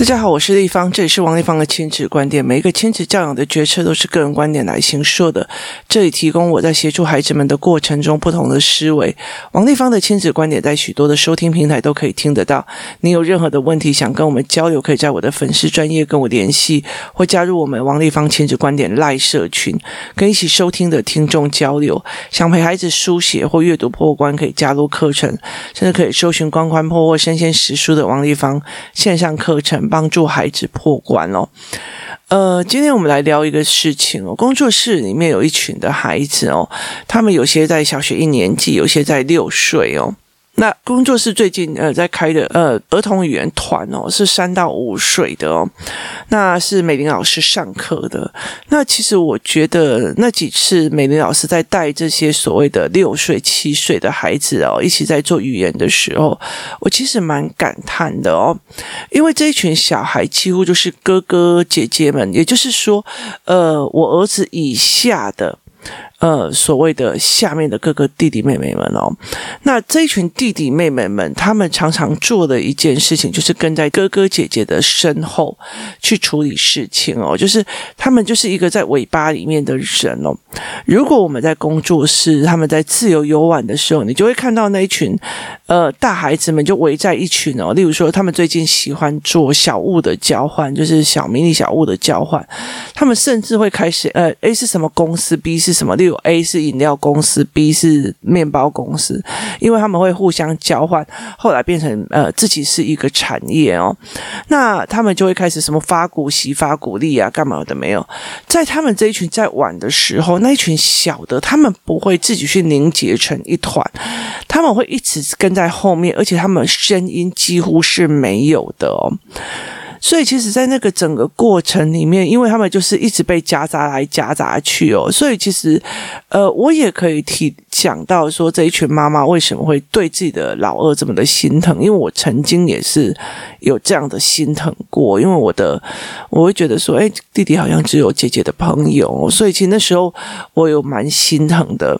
大家好，我是丽芳，这里是王丽芳的亲子观点。每一个亲子教养的决策都是个人观点来形说的，这里提供我在协助孩子们的过程中不同的思维。王丽芳的亲子观点在许多的收听平台都可以听得到。你有任何的问题想跟我们交流，可以在我的粉丝专业跟我联系，或加入我们王丽芳亲子观点赖社群，跟一起收听的听众交流。想陪孩子书写或阅读破关，可以加入课程，甚至可以搜寻关关破或生鲜识书的王丽芳线上课程。帮助孩子破关哦，呃，今天我们来聊一个事情哦。工作室里面有一群的孩子哦，他们有些在小学一年级，有些在六岁哦。那工作室最近呃在开的呃儿童语言团哦，是三到五岁的哦，那是美玲老师上课的。那其实我觉得那几次美玲老师在带这些所谓的六岁七岁的孩子哦，一起在做语言的时候，我其实蛮感叹的哦，因为这一群小孩几乎就是哥哥姐姐们，也就是说，呃，我儿子以下的。呃，所谓的下面的哥哥弟弟妹妹们哦，那这一群弟弟妹妹们，他们常常做的一件事情，就是跟在哥哥姐姐的身后去处理事情哦，就是他们就是一个在尾巴里面的人哦。如果我们在工作室，他们在自由游玩的时候，你就会看到那一群呃大孩子们就围在一群哦。例如说，他们最近喜欢做小物的交换，就是小迷你小物的交换，他们甚至会开始呃，A 是什么公司，B 是什么，例如。有 A 是饮料公司，B 是面包公司，因为他们会互相交换，后来变成呃自己是一个产业哦。那他们就会开始什么发股息、发股利啊，干嘛的没有？在他们这一群在玩的时候，那一群小的，他们不会自己去凝结成一团，他们会一直跟在后面，而且他们声音几乎是没有的哦。所以，其实，在那个整个过程里面，因为他们就是一直被夹杂来夹杂去哦，所以其实，呃，我也可以提。讲到说这一群妈妈为什么会对自己的老二这么的心疼？因为我曾经也是有这样的心疼过，因为我的我会觉得说，哎，弟弟好像只有姐姐的朋友，所以其实那时候我有蛮心疼的。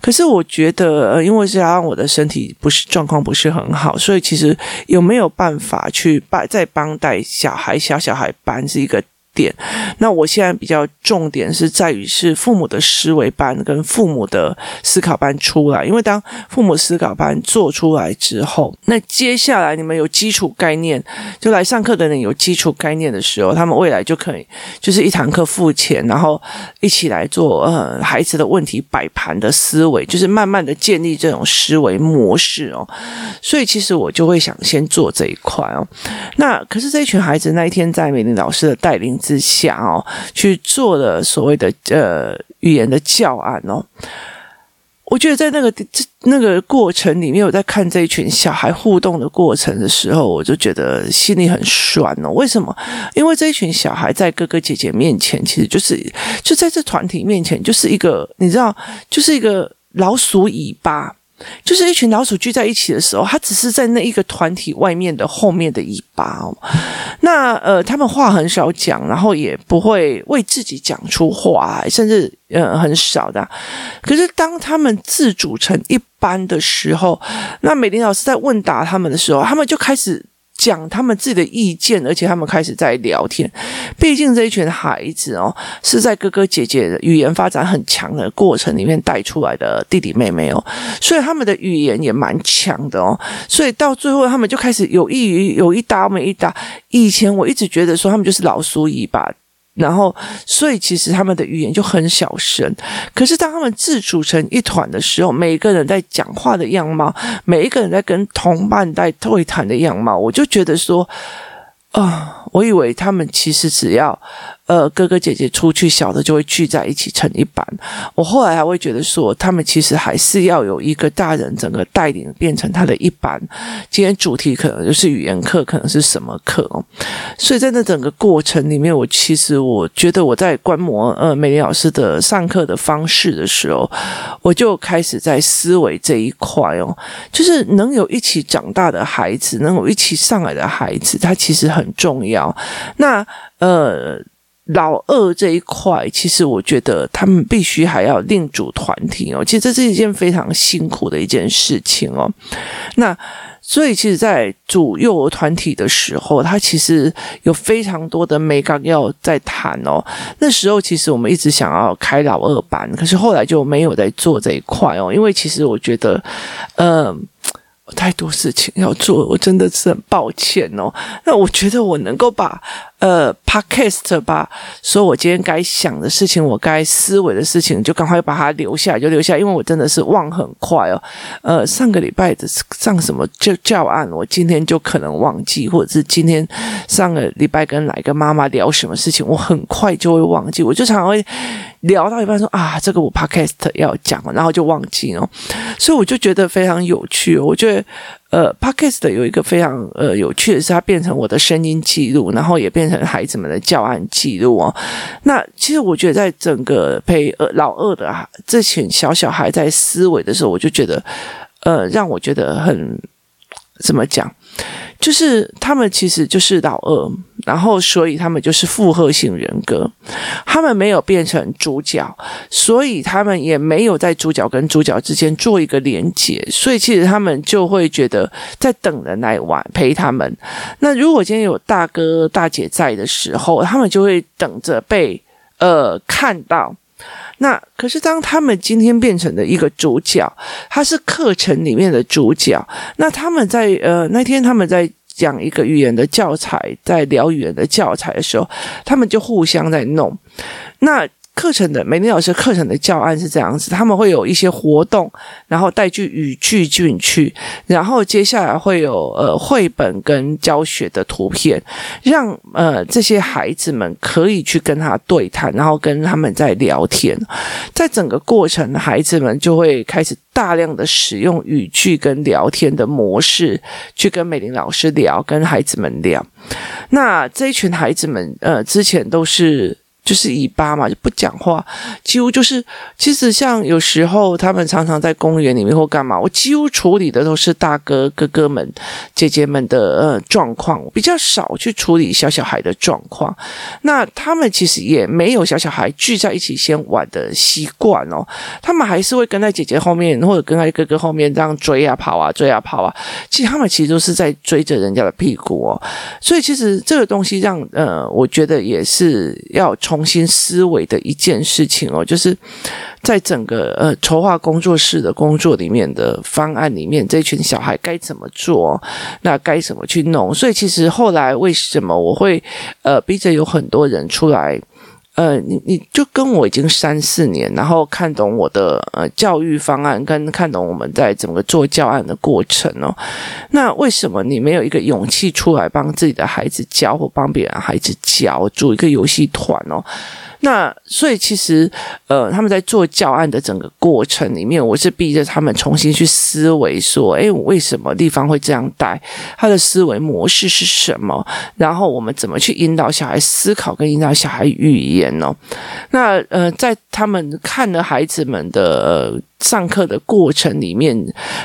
可是我觉得，因为是让我的身体不是状况不是很好，所以其实有没有办法去帮再帮带小孩小小孩班是一个。点，那我现在比较重点是在于是父母的思维班跟父母的思考班出来，因为当父母思考班做出来之后，那接下来你们有基础概念，就来上课的人有基础概念的时候，他们未来就可以就是一堂课付钱，然后一起来做呃孩子的问题摆盘的思维，就是慢慢的建立这种思维模式哦。所以其实我就会想先做这一块哦。那可是这一群孩子那一天在美玲老师的带领之下哦，去做了所谓的呃语言的教案哦，我觉得在那个这那个过程里面，我在看这一群小孩互动的过程的时候，我就觉得心里很酸哦。为什么？因为这一群小孩在哥哥姐姐面前，其实就是就在这团体面前，就是一个你知道，就是一个老鼠尾巴。就是一群老鼠聚在一起的时候，它只是在那一个团体外面的后面的尾巴。那呃，他们话很少讲，然后也不会为自己讲出话，甚至呃很少的。可是当他们自组成一班的时候，那美玲老师在问答他们的时候，他们就开始。讲他们自己的意见，而且他们开始在聊天。毕竟这一群孩子哦，是在哥哥姐姐的语言发展很强的过程里面带出来的弟弟妹妹哦，所以他们的语言也蛮强的哦。所以到最后，他们就开始有一有一搭没一搭。以前我一直觉得说他们就是老鼠尾巴。然后，所以其实他们的语言就很小声。可是当他们自组成一团的时候，每一个人在讲话的样貌，每一个人在跟同伴在对谈的样貌，我就觉得说，啊、我以为他们其实只要。呃，哥哥姐姐出去，小的就会聚在一起成一班。我后来还会觉得说，他们其实还是要有一个大人整个带领，变成他的一班。今天主题可能就是语言课，可能是什么课哦？所以在那整个过程里面，我其实我觉得我在观摩呃美丽老师的上课的方式的时候，我就开始在思维这一块哦，就是能有一起长大的孩子，能有一起上来的孩子，他其实很重要。那呃。老二这一块，其实我觉得他们必须还要另组团体哦。其实这是一件非常辛苦的一件事情哦。那所以其实，在组幼儿团体的时候，他其实有非常多的美感要在谈哦。那时候其实我们一直想要开老二班，可是后来就没有在做这一块哦，因为其实我觉得，嗯、太多事情要做，我真的是很抱歉哦。那我觉得我能够把呃 Podcast 吧所有我今天该想的事情，我该思维的事情，就赶快把它留下，就留下，因为我真的是忘很快哦。呃，上个礼拜的上什么教教案，我今天就可能忘记，或者是今天上个礼拜跟哪个妈妈聊什么事情，我很快就会忘记。我就常常会聊到一半说啊，这个我 Podcast 要讲，然后就忘记哦。所以我就觉得非常有趣，我觉得。呃，Podcast 有一个非常呃有趣的是，它变成我的声音记录，然后也变成孩子们的教案记录哦。那其实我觉得，在整个陪呃老二的这群小小孩在思维的时候，我就觉得，呃，让我觉得很怎么讲？就是他们其实就是老二，然后所以他们就是复合型人格，他们没有变成主角，所以他们也没有在主角跟主角之间做一个连接，所以其实他们就会觉得在等人来玩陪他们。那如果今天有大哥大姐在的时候，他们就会等着被呃看到。那可是当他们今天变成了一个主角，他是课程里面的主角。那他们在呃那天他们在讲一个语言的教材，在聊语言的教材的时候，他们就互相在弄。那。课程的美丽老师课程的教案是这样子，他们会有一些活动，然后带句语句进去，然后接下来会有呃绘本跟教学的图片，让呃这些孩子们可以去跟他对谈，然后跟他们在聊天，在整个过程，孩子们就会开始大量的使用语句跟聊天的模式去跟美玲老师聊，跟孩子们聊。那这一群孩子们呃之前都是。就是尾巴嘛，就不讲话，几乎就是，其实像有时候他们常常在公园里面或干嘛，我几乎处理的都是大哥哥哥们、姐姐们的呃状况，比较少去处理小小孩的状况。那他们其实也没有小小孩聚在一起先玩的习惯哦，他们还是会跟在姐姐后面或者跟在哥哥后面这样追啊跑啊追啊跑啊。其实他们其实都是在追着人家的屁股哦，所以其实这个东西让呃，我觉得也是要从。重新思维的一件事情哦，就是在整个呃筹划工作室的工作里面的方案里面，这群小孩该怎么做？那该怎么去弄？所以其实后来为什么我会呃逼着有很多人出来？呃，你你就跟我已经三四年，然后看懂我的呃教育方案，跟看懂我们在整个做教案的过程哦。那为什么你没有一个勇气出来帮自己的孩子教，或帮别人孩子教，组一个游戏团哦？那所以其实，呃，他们在做教案的整个过程里面，我是逼着他们重新去思维，说，哎，我为什么地方会这样带？他的思维模式是什么？然后我们怎么去引导小孩思考，跟引导小孩语言呢？那呃，在他们看了孩子们的。上课的过程里面，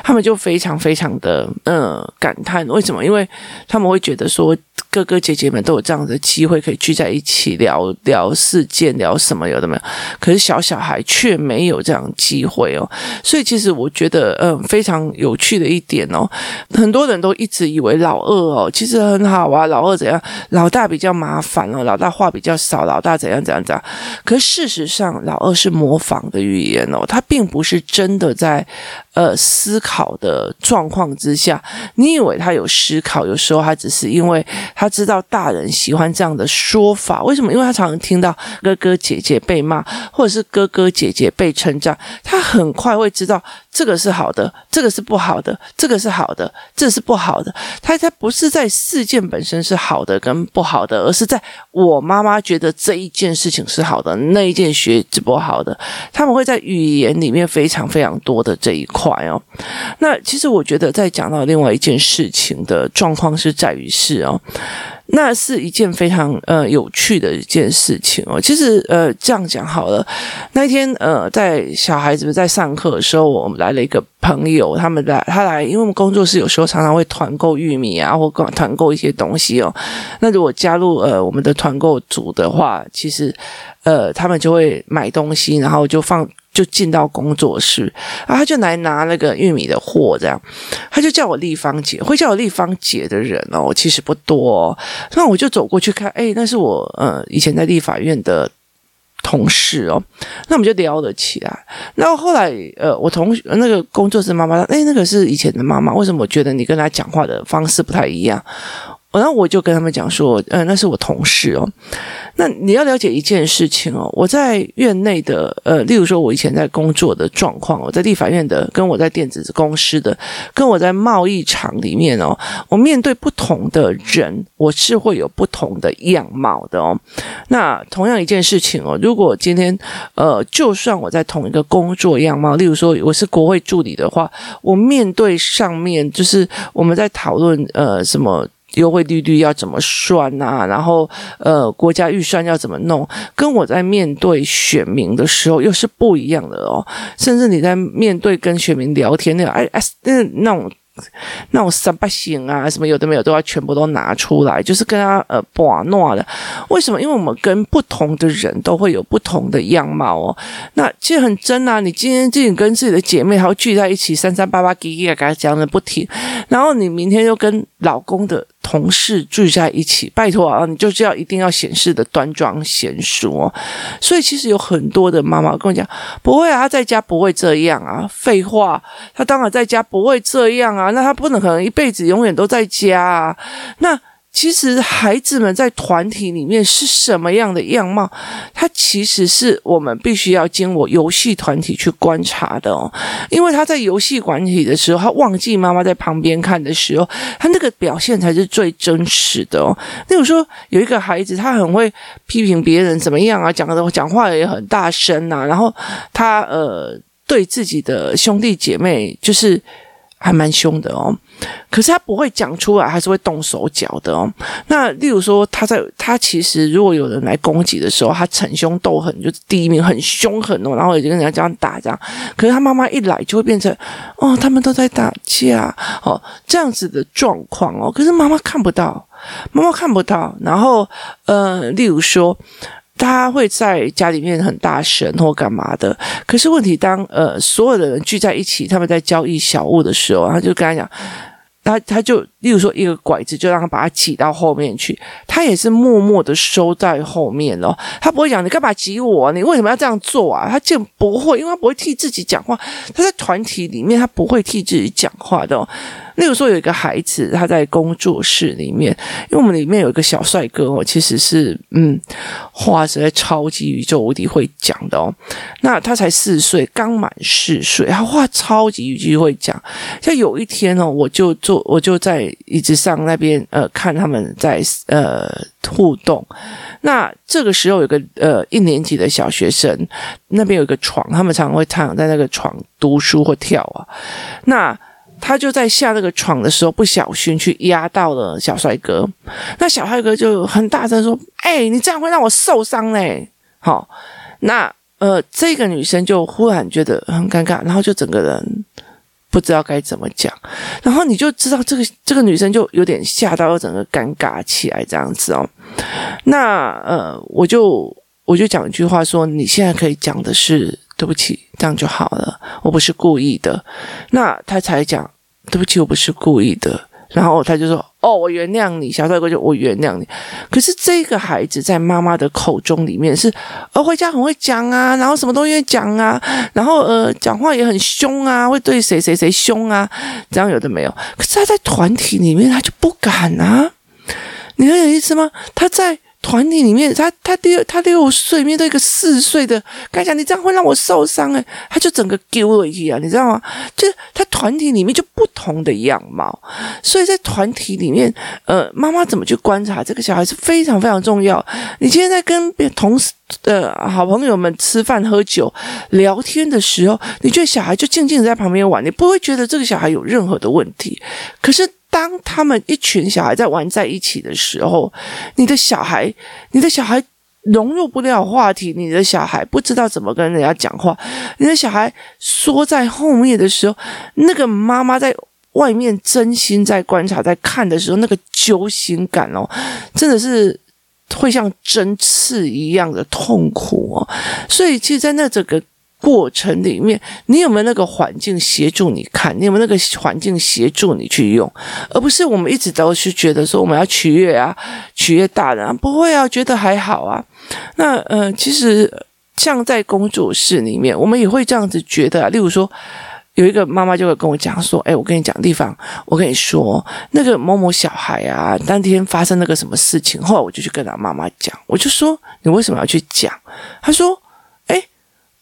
他们就非常非常的嗯感叹，为什么？因为他们会觉得说，哥哥姐姐们都有这样的机会可以聚在一起聊聊事件，聊什么有的没有，可是小小孩却没有这样机会哦。所以其实我觉得嗯非常有趣的一点哦，很多人都一直以为老二哦其实很好啊，老二怎样，老大比较麻烦哦，老大话比较少，老大怎样怎样怎样。可事实上，老二是模仿的语言哦，他并不是。真的在呃思考的状况之下，你以为他有思考？有时候他只是因为他知道大人喜欢这样的说法。为什么？因为他常常听到哥哥姐姐被骂，或者是哥哥姐姐被称赞，他很快会知道这个是好的，这个是不好的，这个是好的，这是不好的。他他不是在事件本身是好的跟不好的，而是在我妈妈觉得这一件事情是好的，那一件学是不好的。他们会在语言里面非非常。非常多的这一块哦，那其实我觉得在讲到另外一件事情的状况是在于是哦，那是一件非常呃有趣的一件事情哦。其实呃这样讲好了，那一天呃在小孩子们在上课的时候，我们来了一个朋友，他们来他来，因为我们工作室有时候常常会团购玉米啊，或团购一些东西哦。那如果加入呃我们的团购组的话，其实呃他们就会买东西，然后就放。就进到工作室，然后他就来拿那个玉米的货，这样，他就叫我丽芳姐，会叫我丽芳姐的人哦，其实不多。那我就走过去看，哎，那是我呃以前在立法院的同事哦，那我们就聊了起来。然后后来呃，我同学那个工作室妈妈说，哎，那个是以前的妈妈，为什么我觉得你跟他讲话的方式不太一样？然后我就跟他们讲说，呃，那是我同事哦。那你要了解一件事情哦，我在院内的，呃，例如说，我以前在工作的状况，我在立法院的，跟我在电子公司的，跟我在贸易场里面哦，我面对不同的人，我是会有不同的样貌的哦。那同样一件事情哦，如果今天，呃，就算我在同一个工作样貌，例如说我是国会助理的话，我面对上面就是我们在讨论，呃，什么？优惠利率要怎么算啊？然后，呃，国家预算要怎么弄？跟我在面对选民的时候又是不一样的哦。甚至你在面对跟选民聊天那种，哎哎，那那种。那种三八型啊，什么有的没有都要全部都拿出来，就是跟他呃把诺的。为什么？因为我们跟不同的人都会有不同的样貌哦。那其实很真啊，你今天自己跟自己的姐妹还要聚在一起，三三八八叽叽嘎嘎讲的不停，然后你明天又跟老公的同事聚在一起，拜托啊，你就是要一定要显示的端庄贤淑哦。所以其实有很多的妈妈跟我讲，不会啊，她在家不会这样啊，废话，她当然在家不会这样啊。那他不能可能一辈子永远都在家啊？那其实孩子们在团体里面是什么样的样貌？他其实是我们必须要经过游戏团体去观察的哦。因为他在游戏团体的时候，他忘记妈妈在旁边看的时候，他那个表现才是最真实的哦。例如说，有一个孩子，他很会批评别人怎么样啊，讲的讲话也很大声啊，然后他呃对自己的兄弟姐妹就是。还蛮凶的哦，可是他不会讲出来，还是会动手脚的哦。那例如说，他在他其实如果有人来攻击的时候，他逞凶斗狠，就是第一名很凶狠哦，然后也就跟人家这样打这样。可是他妈妈一来，就会变成哦，他们都在打架哦，这样子的状况哦。可是妈妈看不到，妈妈看不到。然后呃，例如说。他会在家里面很大声或干嘛的，可是问题当呃所有的人聚在一起，他们在交易小物的时候，他就跟他讲，他他就例如说一个拐子，就让他把他挤到后面去，他也是默默的收在后面哦，他不会讲你干嘛挤我，你为什么要这样做啊？他就不会，因为他不会替自己讲话，他在团体里面他不会替自己讲话的哦。例如说，有一个孩子，他在工作室里面，因为我们里面有一个小帅哥哦，其实是嗯，话实在超级宇宙无敌会讲的哦。那他才四岁，刚满四岁，他话超级宇宙会讲。像有一天哦，我就坐，我就在椅子上那边呃，看他们在呃互动。那这个时候有个呃一年级的小学生，那边有一个床，他们常常会躺在那个床读书或跳啊。那他就在下那个床的时候，不小心去压到了小帅哥。那小帅哥就很大声说：“哎、你这样会让我受伤嘞！”好，那呃，这个女生就忽然觉得很尴尬，然后就整个人不知道该怎么讲。然后你就知道这个这个女生就有点吓到，整个尴尬起来这样子哦。那呃，我就我就讲一句话说：“你现在可以讲的是。”对不起，这样就好了。我不是故意的。那他才讲对不起，我不是故意的。然后他就说：“哦，我原谅你，小帅哥，就我原谅你。”可是这个孩子在妈妈的口中里面是，呃，回家很会讲啊，然后什么都会讲啊，然后呃，讲话也很凶啊，会对谁谁谁凶啊，这样有的没有。可是他在团体里面，他就不敢啊。你能有意思吗？他在。团体里面，他他六他六岁面对一个四岁的，刚才讲你这样会让我受伤哎，他就整个丢了一啊，你知道吗？就是他团体里面就不同的样貌，所以在团体里面，呃，妈妈怎么去观察这个小孩是非常非常重要。你今天在跟别同事的好朋友们吃饭喝酒聊天的时候，你觉得小孩就静静的在旁边玩，你不会觉得这个小孩有任何的问题，可是。当他们一群小孩在玩在一起的时候，你的小孩，你的小孩融入不了话题，你的小孩不知道怎么跟人家讲话，你的小孩缩在后面的时候，那个妈妈在外面真心在观察、在看的时候，那个揪心感哦，真的是会像针刺一样的痛苦哦。所以，其实，在那整个。过程里面，你有没有那个环境协助你看？你有没有那个环境协助你去用？而不是我们一直都是觉得说我们要取悦啊，取悦大人啊，不会啊，觉得还好啊。那呃，其实像在工作室里面，我们也会这样子觉得。例如说，有一个妈妈就会跟我讲说：“哎，我跟你讲地方，我跟你说那个某某小孩啊，当天发生那个什么事情。”后来我就去跟他妈妈讲，我就说：“你为什么要去讲？”他说。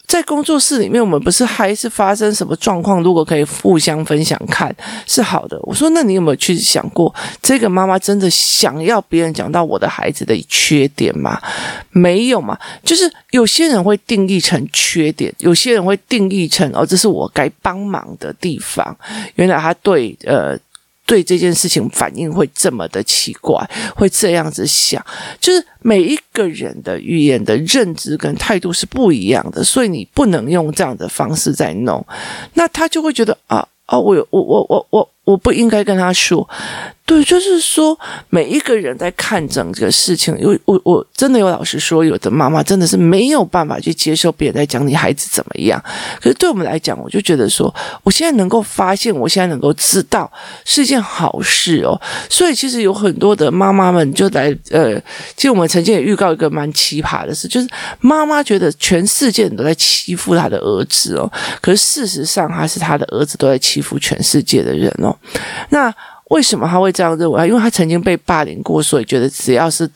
在工作室里面，我们不是还是发生什么状况？如果可以互相分享看是好的。我说，那你有没有去想过，这个妈妈真的想要别人讲到我的孩子的缺点吗？没有嘛？就是有些人会定义成缺点，有些人会定义成哦，这是我该帮忙的地方。原来他对呃。对这件事情反应会这么的奇怪，会这样子想，就是每一个人的语言的认知跟态度是不一样的，所以你不能用这样的方式在弄，那他就会觉得啊啊，我有我我我我。我不应该跟他说，对，就是说每一个人在看整个事情，因为我我真的有老实说，有的妈妈真的是没有办法去接受别人在讲你孩子怎么样。可是对我们来讲，我就觉得说，我现在能够发现，我现在能够知道是一件好事哦。所以其实有很多的妈妈们就来，呃，其实我们曾经也预告一个蛮奇葩的事，就是妈妈觉得全世界都在欺负她的儿子哦，可是事实上，还是她的儿子都在欺负全世界的人哦。那为什么他会这样认为？因为他曾经被霸凌过，所以觉得只要是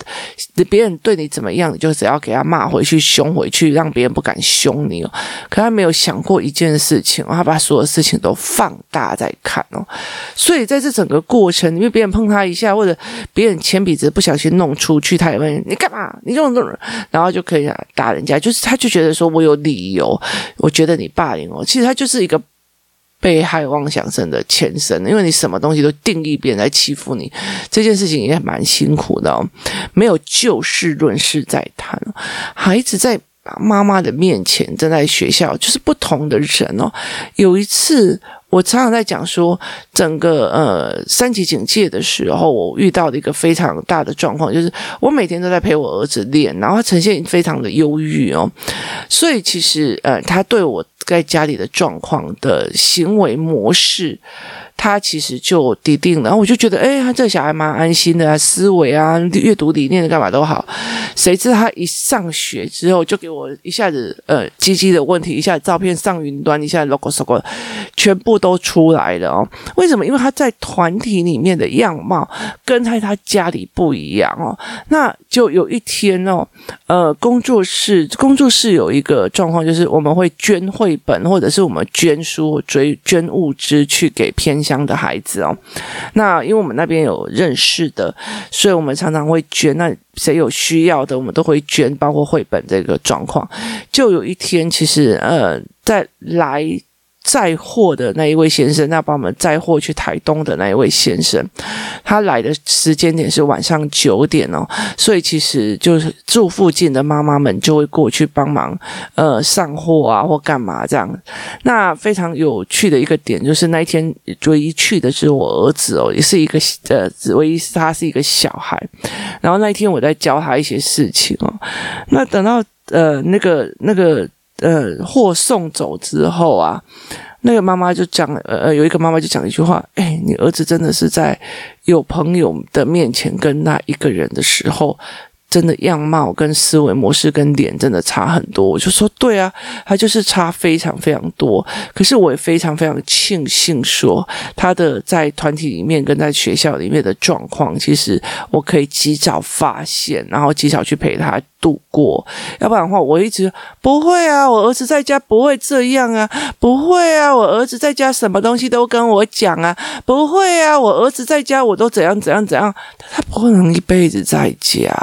别人对你怎么样，你就只要给他骂回去、凶回去，让别人不敢凶你哦。可他没有想过一件事情，他把所有事情都放大在看哦。所以在这整个过程，因为别人碰他一下，或者别人铅笔直不小心弄出去，他也问你干嘛？你这种这种，然后就可以打人家。就是他就觉得说我有理由，我觉得你霸凌我。其实他就是一个。被害妄想症的前身，因为你什么东西都定义别人在欺负你，这件事情也蛮辛苦的哦。没有就事论事在谈，孩子在妈妈的面前，正在学校就是不同的人哦。有一次，我常常在讲说，整个呃三级警戒的时候，我遇到的一个非常大的状况，就是我每天都在陪我儿子练，然后他呈现非常的忧郁哦。所以其实呃，他对我。在家里的状况的行为模式，他其实就拟定了，然后我就觉得，哎，他这小孩蛮安心的啊，思维啊，阅读理念的干嘛都好。谁知他一上学之后，就给我一下子呃，积极的问题，一下照片上云端，一下 logo logo，全部都出来了哦。为什么？因为他在团体里面的样貌跟在他家里不一样哦。那就有一天哦，呃，工作室工作室有一个状况，就是我们会捐绘本，或者是我们捐书、追捐物资去给偏向乡的孩子哦。那因为我们那边有认识的，所以我们常常会捐。那谁有需要的，我们都会捐，包括绘本这个状况。就有一天，其实呃，在来。载货的那一位先生，那帮我们载货去台东的那一位先生，他来的时间点是晚上九点哦，所以其实就是住附近的妈妈们就会过去帮忙，呃，上货啊或干嘛这样。那非常有趣的一个点就是那一天唯一去的是我儿子哦，也是一个呃，唯一是他是一个小孩。然后那一天我在教他一些事情哦，那等到呃那个那个。呃，货送走之后啊，那个妈妈就讲，呃，有一个妈妈就讲一句话，哎，你儿子真的是在有朋友的面前跟那一个人的时候。真的样貌跟思维模式跟脸真的差很多，我就说对啊，他就是差非常非常多。可是我也非常非常庆幸说，他的在团体里面跟在学校里面的状况，其实我可以及早发现，然后及早去陪他度过。要不然的话，我一直不会啊，我儿子在家不会这样啊，不会啊，我儿子在家什么东西都跟我讲啊，不会啊，我儿子在家我都怎样怎样怎样，他不可能一辈子在家。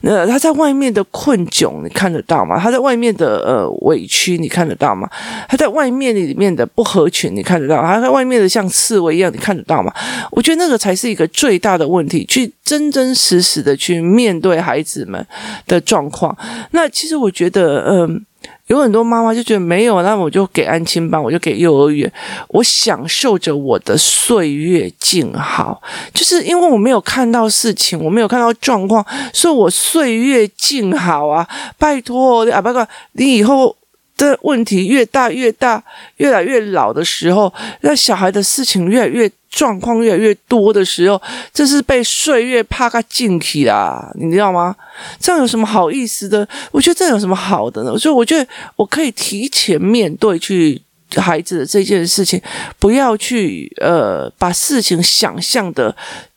那他在外面的困窘，你看得到吗？他在外面的呃委屈，你看得到吗？他在外面里面的不合群，你看得到？他在外面的像刺猬一样，你看得到吗？我觉得那个才是一个最大的问题，去真真实实的去面对孩子们的状况。那其实我觉得，嗯、有很多妈妈就觉得没有，那我就给安亲班，我就给幼儿园，我享受着我的岁月静好，就是因为我没有看到事情，我没有看到状况，所以我岁月静好啊！拜托啊，不过你以后的问题越大越大，越来越老的时候，那小孩的事情越来越状况越来越多的时候，这是被岁月趴个进去啦，你知道吗？这样有什么好意思的？我觉得这样有什么好的呢？所以我觉得我可以提前面对去孩子的这件事情，不要去呃把事情想象的。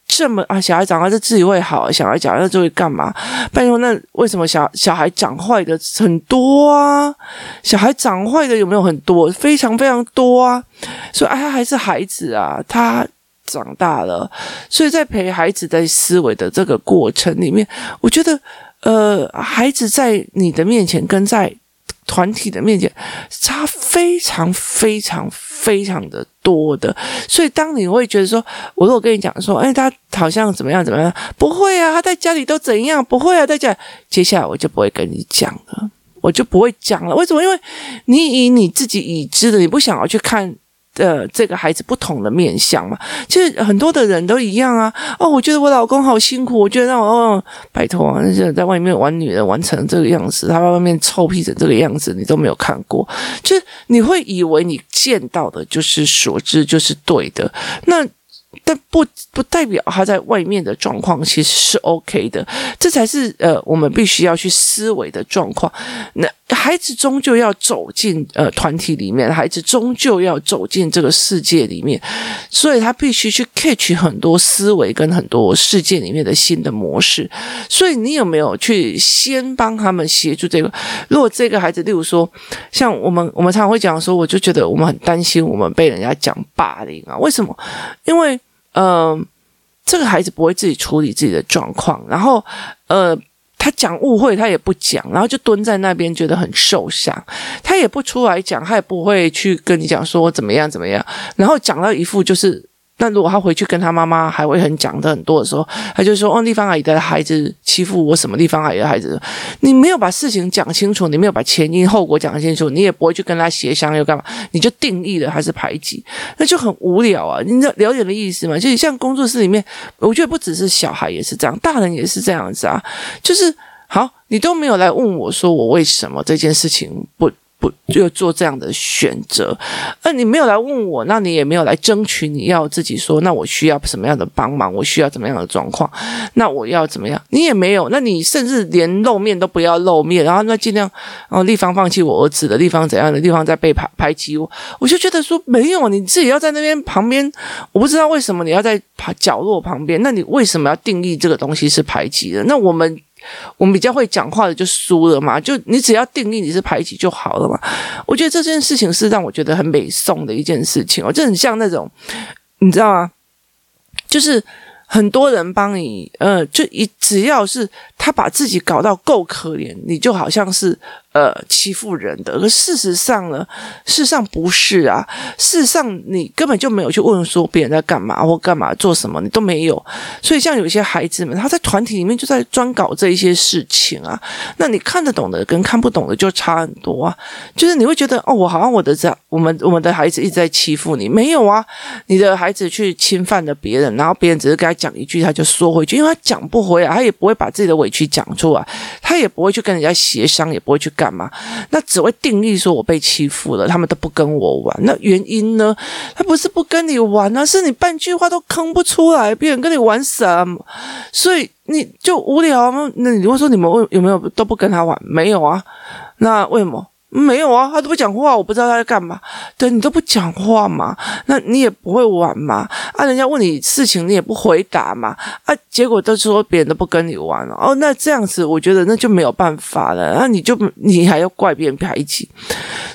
这么啊，小孩长大就自己会好，小孩长大就会干嘛？拜托，那为什么小小孩长坏的很多啊？小孩长坏的有没有很多？非常非常多啊！所以，哎，他还是孩子啊，他长大了，所以在陪孩子在思维的这个过程里面，我觉得，呃，孩子在你的面前跟在。团体的面前差非常非常非常的多的，所以当你会觉得说，我如果跟你讲说，哎，他好像怎么样怎么样，不会啊，他在家里都怎样，不会啊，在家，接下来我就不会跟你讲了，我就不会讲了。为什么？因为你以你自己已知的，你不想要去看。呃，这个孩子不同的面相嘛，其实很多的人都一样啊。哦，我觉得我老公好辛苦，我觉得让我哦，拜托啊，那些在外面玩女人玩成这个样子，他在外面臭屁成这个样子，你都没有看过，就是你会以为你见到的就是所知就是对的，那。但不不代表他在外面的状况其实是 OK 的，这才是呃我们必须要去思维的状况。那孩子终究要走进呃团体里面，孩子终究要走进这个世界里面，所以他必须去 catch 很多思维跟很多世界里面的新的模式。所以你有没有去先帮他们协助这个？如果这个孩子，例如说像我们我们常常会讲说，我就觉得我们很担心我们被人家讲霸凌啊，为什么？因为嗯、呃，这个孩子不会自己处理自己的状况，然后呃，他讲误会他也不讲，然后就蹲在那边觉得很受伤，他也不出来讲，他也不会去跟你讲说怎么样怎么样，然后讲到一副就是。那如果他回去跟他妈妈还会很讲的很多的时候，他就说：“哦，丽芳阿姨的孩子欺负我什么？丽芳阿姨的孩子，你没有把事情讲清楚，你没有把前因后果讲清楚，你也不会去跟他协商又干嘛？你就定义了还是排挤，那就很无聊啊！你知道了解的意思吗？就是像工作室里面，我觉得不只是小孩也是这样，大人也是这样子啊。就是好，你都没有来问我说我为什么这件事情不。”不就做这样的选择？那你没有来问我，那你也没有来争取，你要自己说，那我需要什么样的帮忙？我需要怎么样的状况？那我要怎么样？你也没有，那你甚至连露面都不要露面，然后那尽量哦，丽芳放弃我儿子的地方怎样的地方在被排排挤我，我就觉得说没有，你自己要在那边旁边，我不知道为什么你要在角落旁边，那你为什么要定义这个东西是排挤的？那我们。我们比较会讲话的就输了嘛，就你只要定义你是排挤就好了嘛。我觉得这件事情是让我觉得很美颂的一件事情哦，就很像那种，你知道吗？就是很多人帮你，呃，就一只要是他把自己搞到够可怜，你就好像是。呃，欺负人的，可事实上呢？事实上不是啊。事实上，你根本就没有去问说别人在干嘛或干嘛做什么，你都没有。所以，像有些孩子们，他在团体里面就在专搞这一些事情啊。那你看得懂的跟看不懂的就差很多啊。就是你会觉得哦，我好像我的这我们我们的孩子一直在欺负你，没有啊？你的孩子去侵犯了别人，然后别人只是跟他讲一句，他就说回去，因为他讲不回来，他也不会把自己的委屈讲出来，他也不会去跟人家协商，也不会去干。干嘛？那只会定义说我被欺负了，他们都不跟我玩。那原因呢？他不是不跟你玩啊，是你半句话都坑不出来，别人跟你玩什么？所以你就无聊吗？那你会说你们为有没有都不跟他玩？没有啊？那为什么？没有啊，他都不讲话，我不知道他在干嘛。对，你都不讲话嘛，那你也不会玩嘛。啊，人家问你事情，你也不回答嘛。啊，结果都说别人都不跟你玩了。哦，那这样子，我觉得那就没有办法了。那你就你还要怪别人排挤。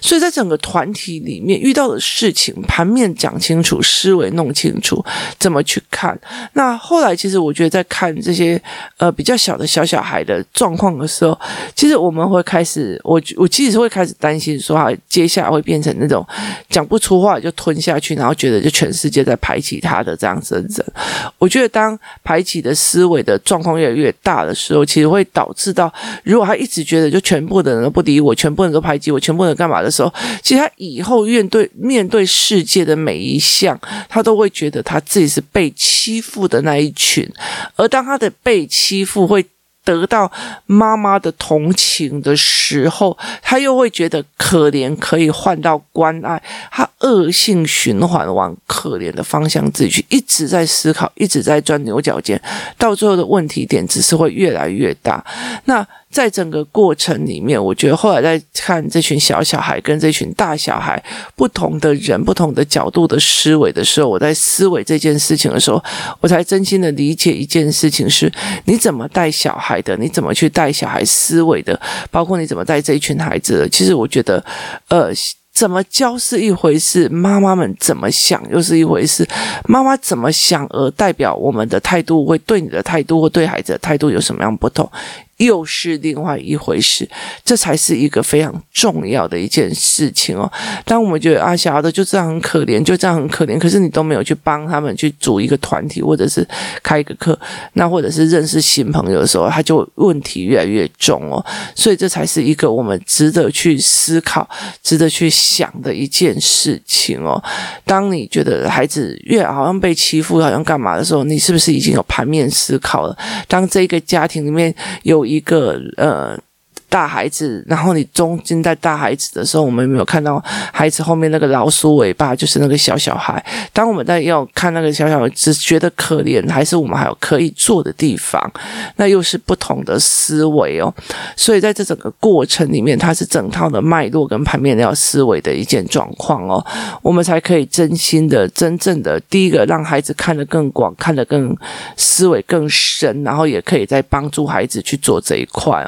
所以在整个团体里面遇到的事情，盘面讲清楚，思维弄清楚，怎么去看。那后来其实我觉得在看这些呃比较小的小小孩的状况的时候，其实我们会开始，我我其实是会开。开始担心说，他接下来会变成那种讲不出话就吞下去，然后觉得就全世界在排挤他的这样子的人。我觉得当排挤的思维的状况越来越大的时候，其实会导致到，如果他一直觉得就全部的人都不理我，全部人都排挤我，全部人干嘛的时候，其实他以后面对面对世界的每一项，他都会觉得他自己是被欺负的那一群。而当他的被欺负会得到妈妈的同情的时候，他又会觉得可怜可以换到关爱，他恶性循环往可怜的方向自己去，一直在思考，一直在钻牛角尖，到最后的问题点只是会越来越大。那在整个过程里面，我觉得后来在看这群小小孩跟这群大小孩不同的人、不同的角度的思维的时候，我在思维这件事情的时候，我才真心的理解一件事情：是你怎么带小孩的，你怎么去带小孩思维的，包括你怎么带这一群孩子的。其实我觉得，呃。怎么教是一回事，妈妈们怎么想又是一回事。妈妈怎么想而代表我们的态度，会对你的态度或对孩子的态度有什么样不同？又是另外一回事，这才是一个非常重要的一件事情哦。当我们觉得啊，小孩的就这样很可怜，就这样很可怜，可是你都没有去帮他们去组一个团体，或者是开一个课，那或者是认识新朋友的时候，他就问题越来越重哦。所以这才是一个我们值得去思考、值得去想的一件事情哦。当你觉得孩子越好像被欺负，好像干嘛的时候，你是不是已经有盘面思考了？当这个家庭里面有一个呃。大孩子，然后你中间在大孩子的时候，我们有没有看到孩子后面那个老鼠尾巴，就是那个小小孩。当我们在要看那个小小孩，只觉得可怜，还是我们还有可以做的地方？那又是不同的思维哦。所以在这整个过程里面，它是整套的脉络跟盘面要思维的一件状况哦，我们才可以真心的、真正的第一个让孩子看得更广，看得更思维更深，然后也可以再帮助孩子去做这一块。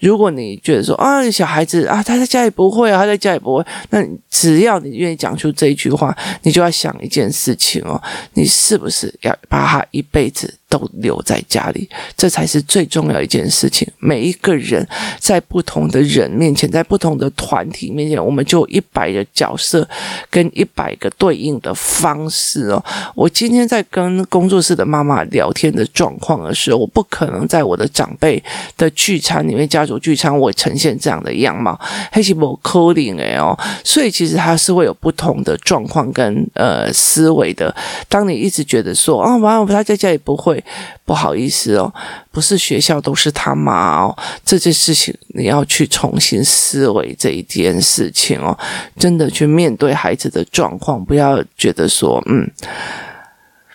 如果你你觉得说啊，小孩子啊，他在家里不会啊，他在家里不会。那只要你愿意讲出这一句话，你就要想一件事情哦，你是不是要把他一辈子都留在家里，这才是最重要一件事情。每一个人在不同的人面前，在不同的团体面前，我们就一百个角色跟一百个对应的方式哦。我今天在跟工作室的妈妈聊天的状况的时候，我不可能在我的长辈的聚餐里面，家族聚餐，我呈现这样的样貌，还是不可能的哦。所以其实它是会有不同的状况跟呃思维的。当你一直觉得说啊，完了，他在家也不会。不好意思哦，不是学校都是他妈哦，这件事情你要去重新思维这一件事情哦，真的去面对孩子的状况，不要觉得说嗯，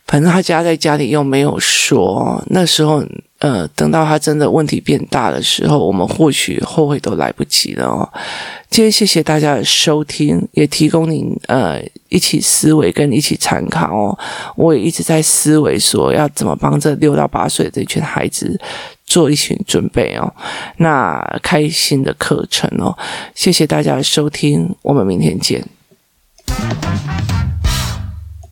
反正他家在家里又没有说，那时候。呃，等到他真的问题变大的时候，我们或许后悔都来不及了哦。今天谢谢大家的收听，也提供您呃一起思维跟一起参考哦。我也一直在思维说要怎么帮这六到八岁的这群孩子做一群准备哦。那开心的课程哦，谢谢大家的收听，我们明天见。